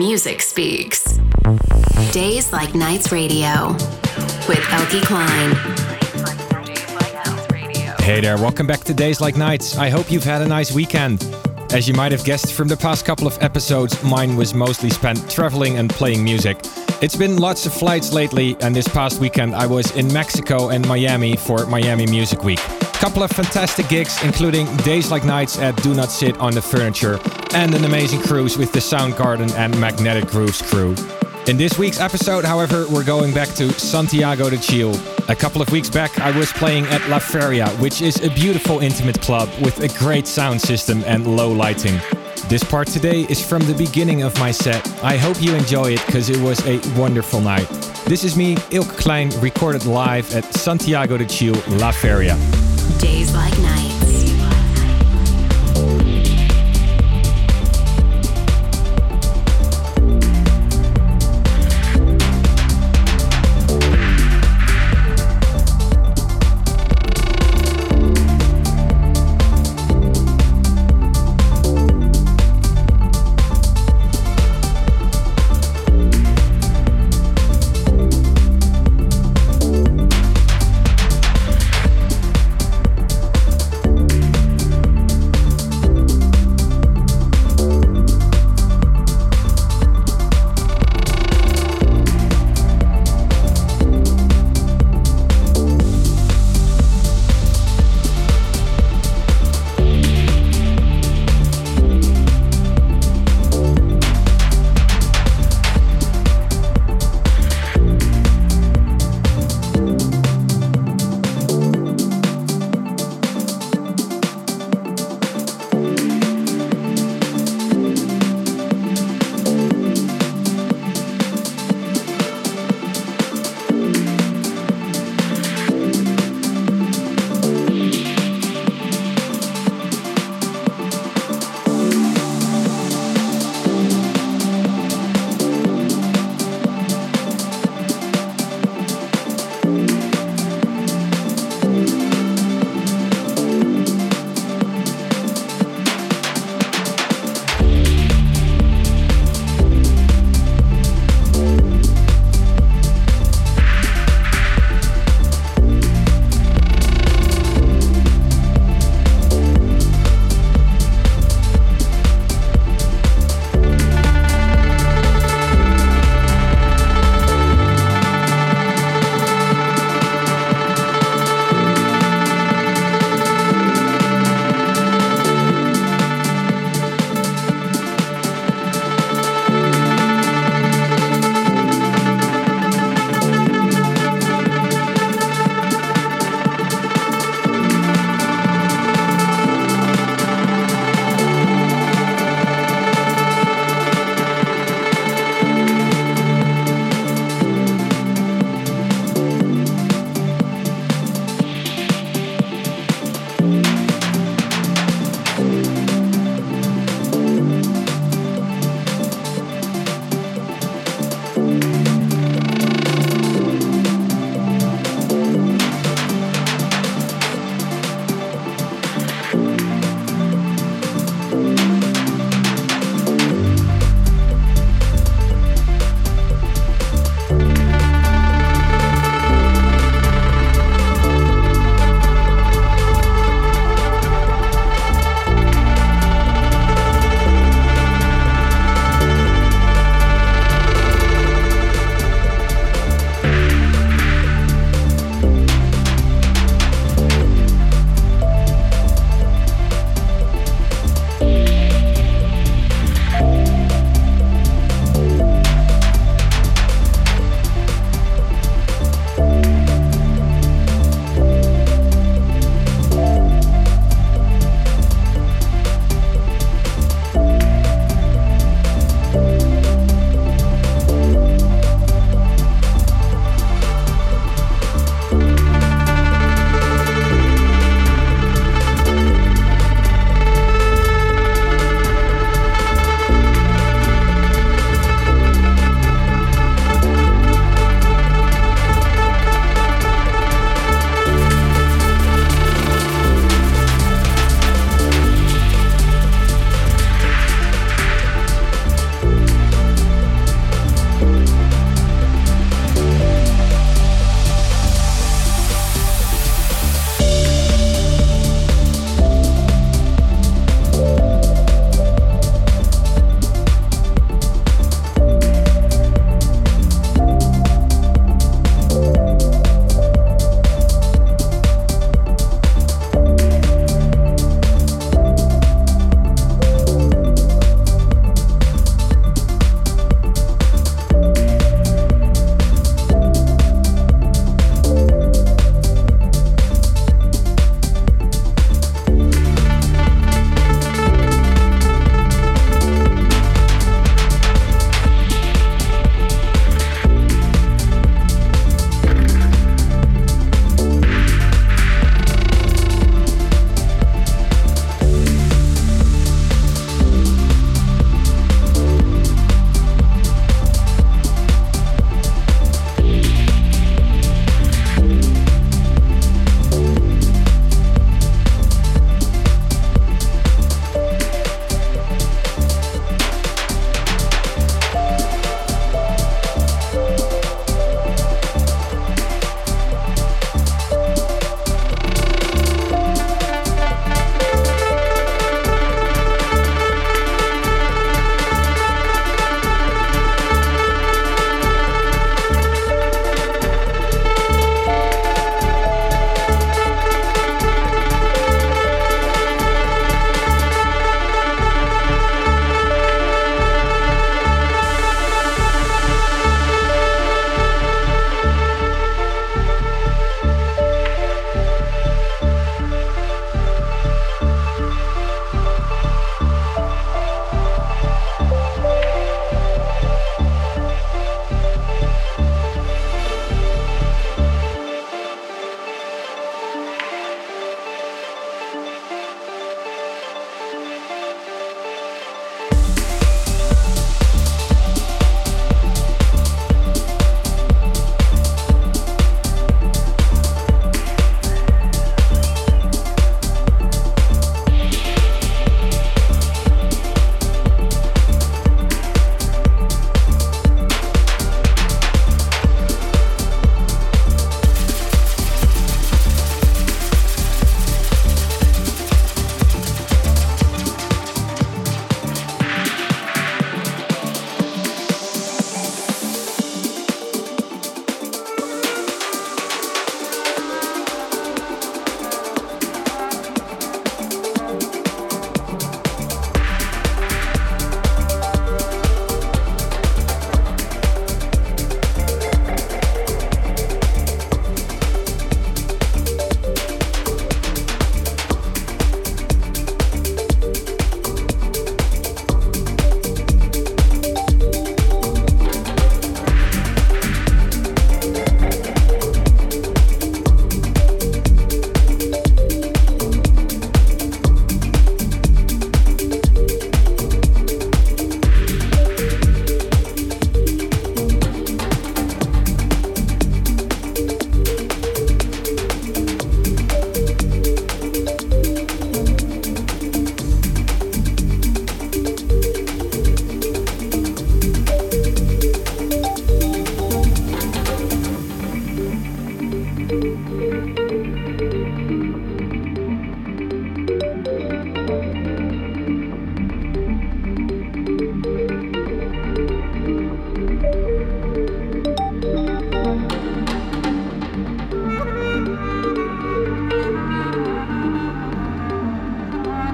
music speaks. Days Like Nights Radio with Eelke Kleijn. Hey there, welcome back to Days Like Nights. I hope you've had a nice weekend. As you might have guessed from the past couple of episodes, mine was mostly spent traveling and playing music. It's been lots of flights lately, and this past weekend I was in Mexico and Miami for Miami Music Week. A couple of fantastic gigs, including Days Like Nights at Do Not Sit on the Furniture, and an amazing cruise with the Soundgarden and Magnetic Grooves crew. In this week's episode, however, we're going back to Santiago de Chile. A couple of weeks back, I was playing at La Feria, which is a beautiful intimate club with a great sound system and low lighting. This part today is from the beginning of my set. I hope you enjoy it because it was a wonderful night. This is me, Eelke Kleijn, recorded live at Santiago de Chile, La Feria. Days like nights.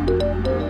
Música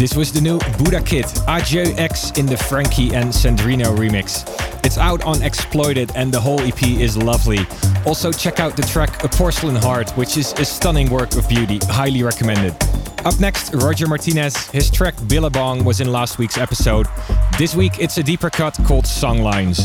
This was the new Buddha Kid, Ajay X in the Frankey and Sandrino remix. It's out on Exploited and the whole EP is lovely. Also check out the track A Porcelain Heart, which is a stunning work of beauty, highly recommended. Up next, Roger Martinez. His track Billabong was in last week's episode. This week it's a deeper cut called Songlines.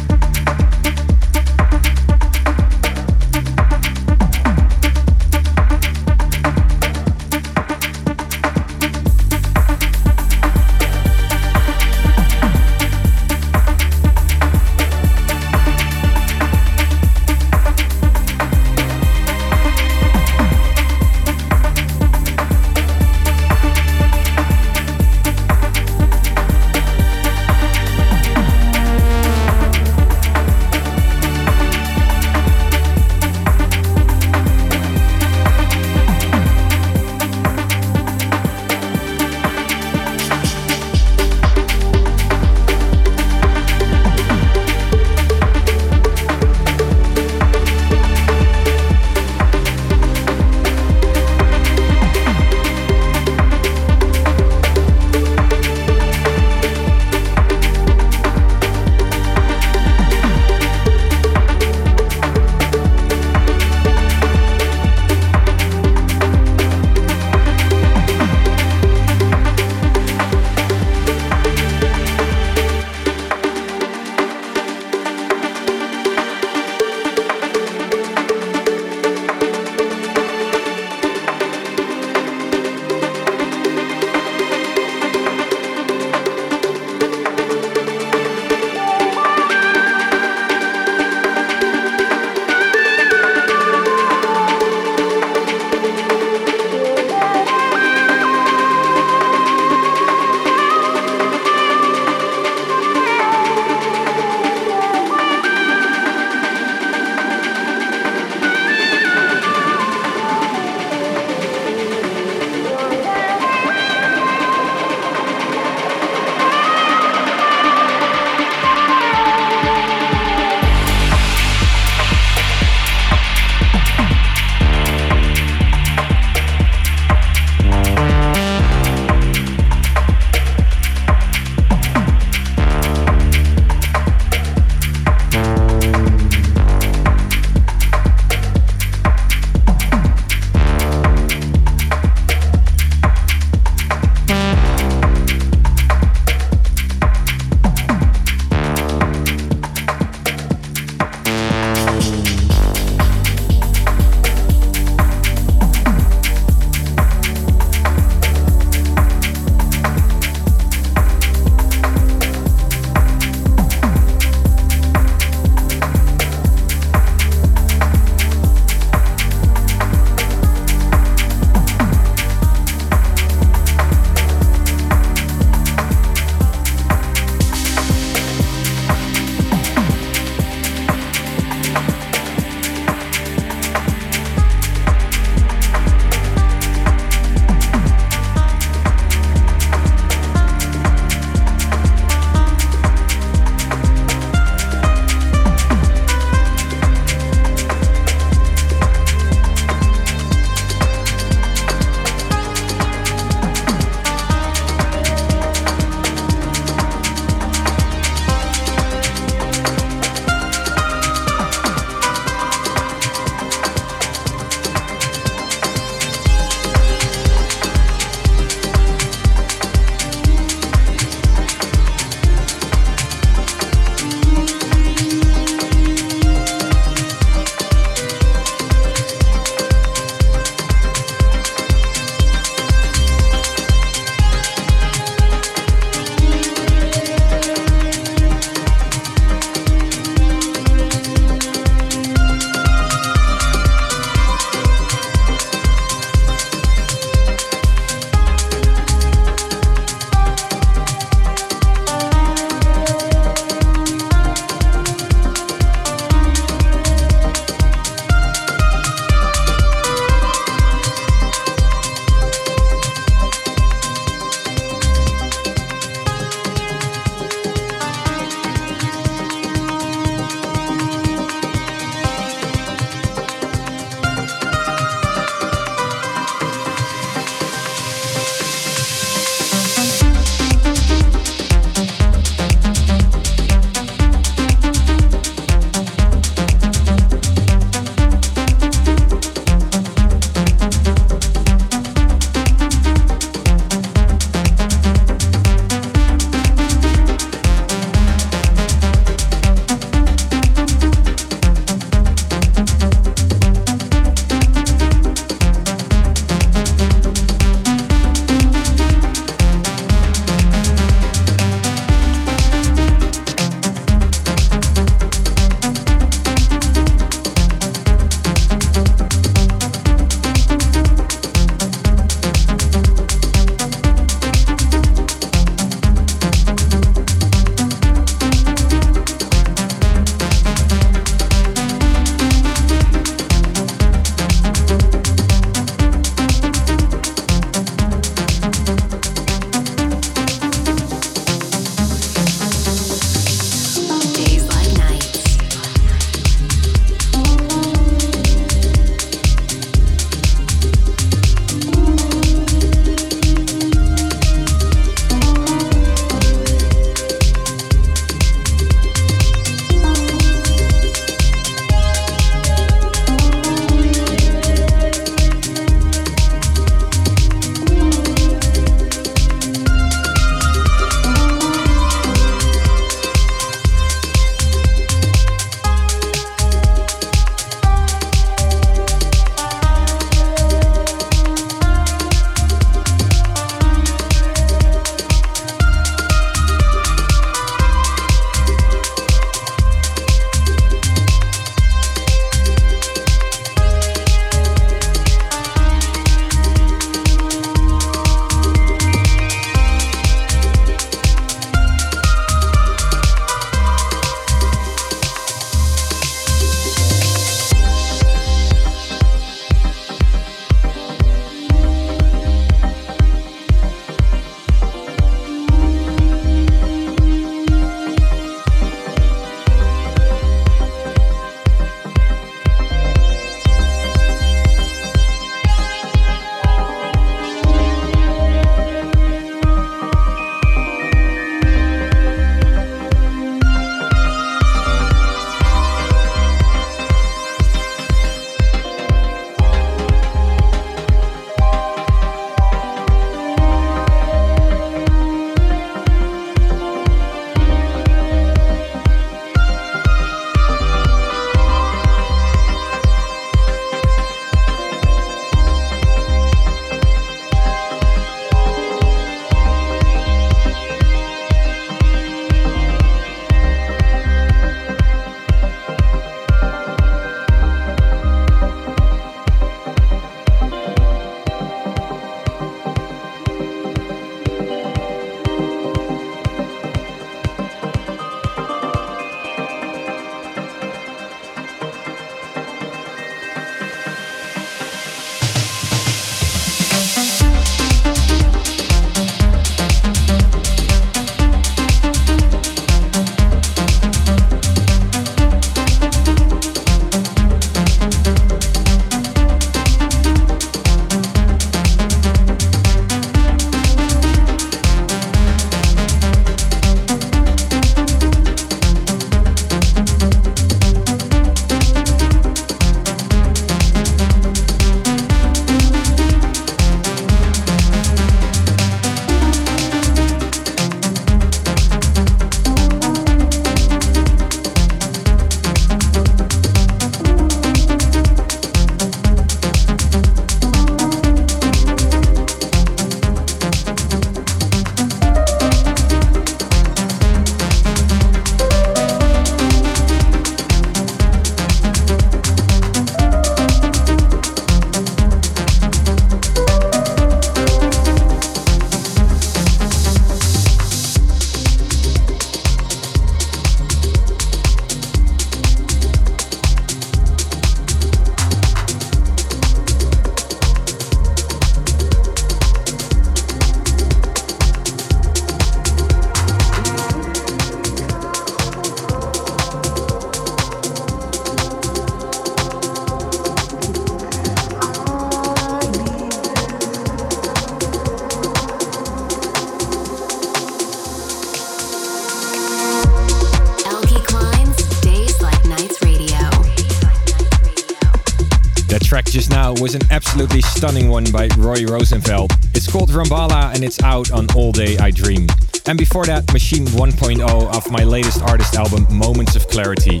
Absolutely stunning one by Roy Rosenfeld. It's called Rambala and it's out on All Day I Dream. And before that, Machine 1.0 of my latest artist album, Moments of Clarity.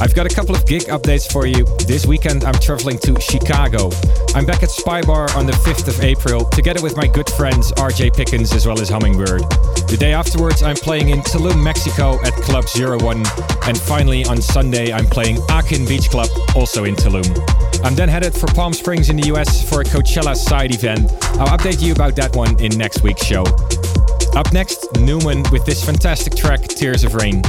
I've got a couple of gig updates for you. This weekend I'm traveling to Chicago. I'm back at Spy Bar on the 5th of April, together with my good friends RJ Pickens as well as Hummingbird. The day afterwards I'm playing in Tulum, Mexico at Club 01. And finally on Sunday I'm playing Akiin Beach Club, also in Tulum. I'm then headed for Palm Springs in the US for a Coachella side event. I'll update you about that one in next week's show. Up next, Newman with this fantastic track, Tears of Rain.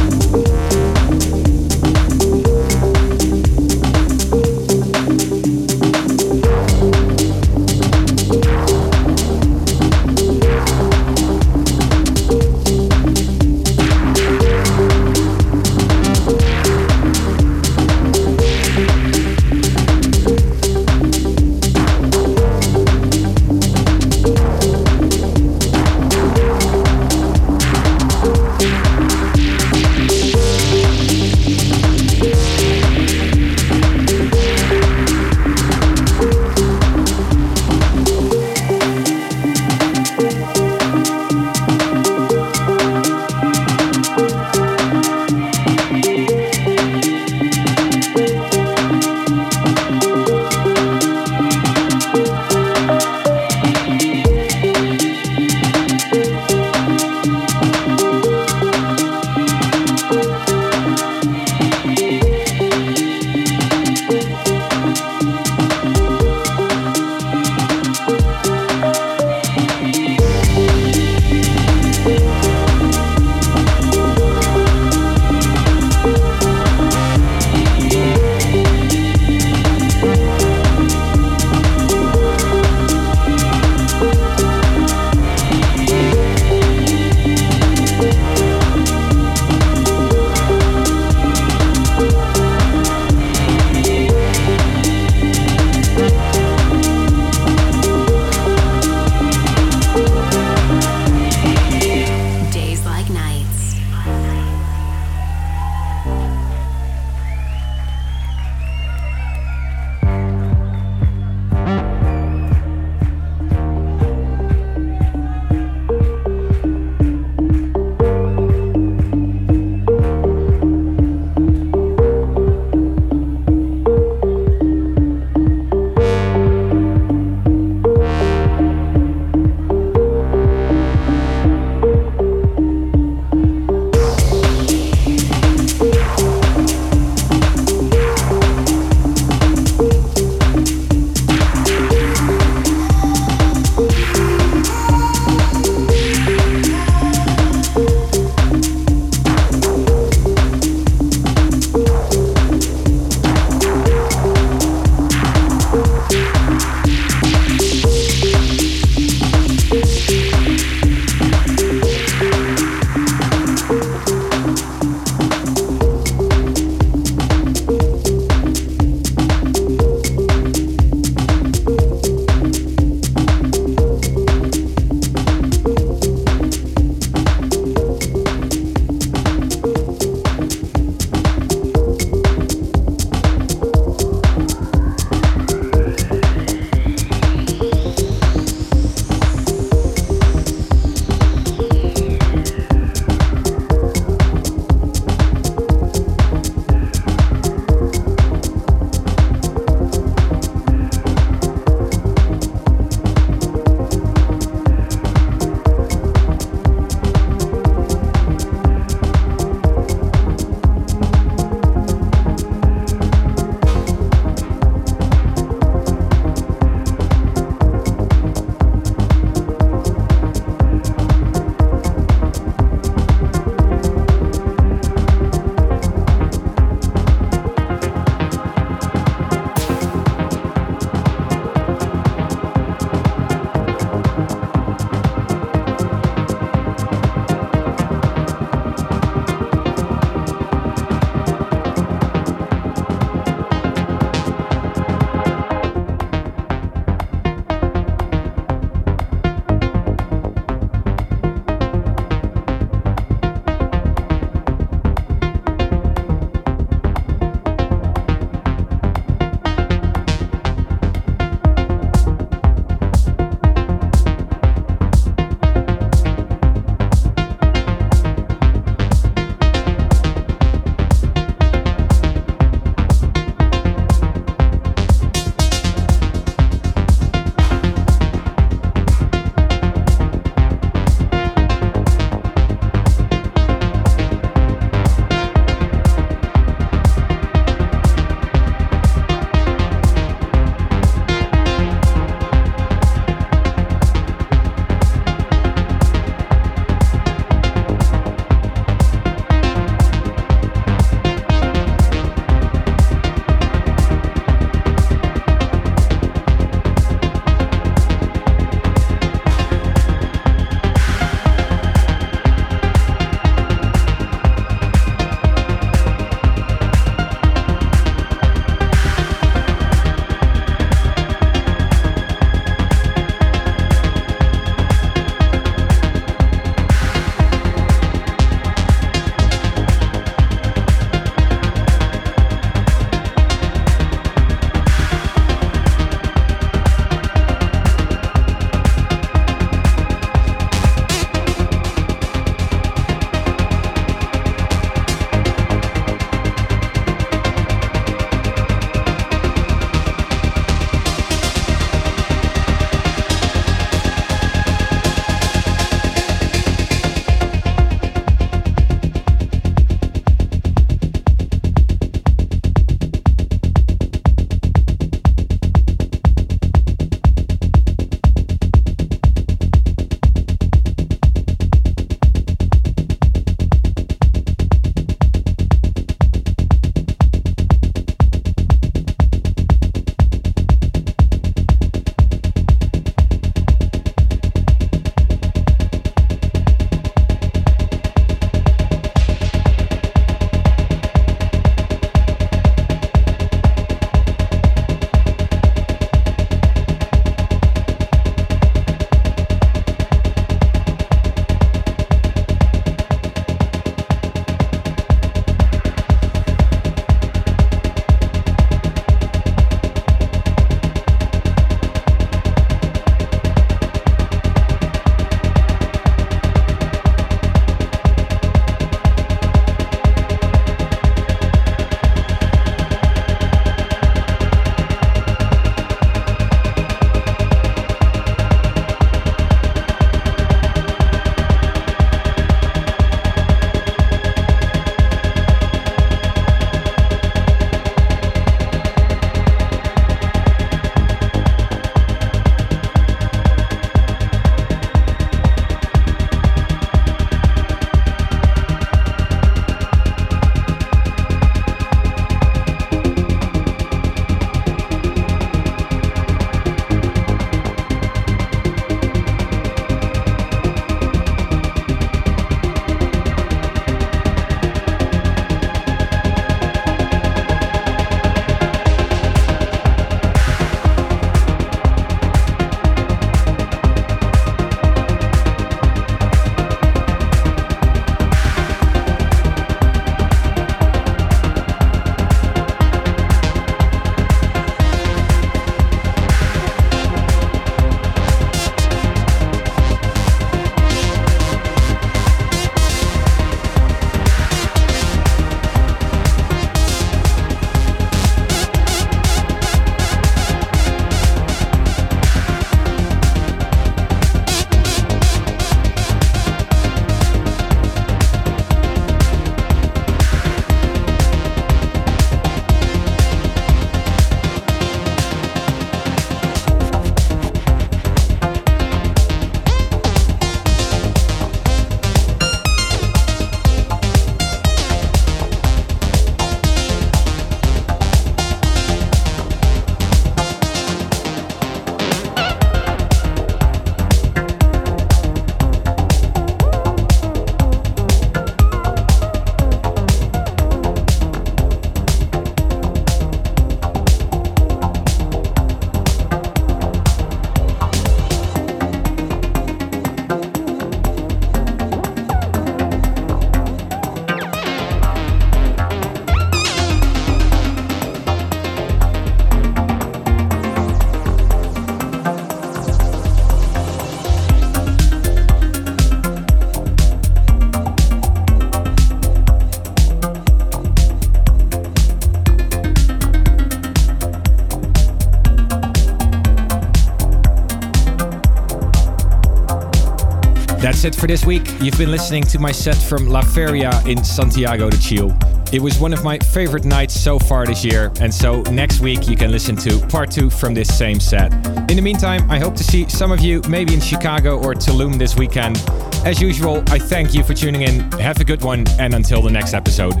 That's it for this week. You've been listening to my set from La Feria in Santiago de Chile. It was one of my favorite nights so far this year, and so next week you can listen to part two from this same set. In the meantime, I hope to see some of you maybe in Chicago or Tulum this weekend. As usual, I thank you for tuning in. Have a good one, and until the next episode.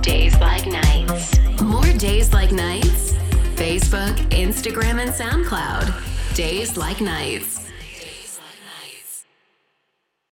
Days like nights. More days like nights. Facebook, Instagram, and SoundCloud. Days like nights.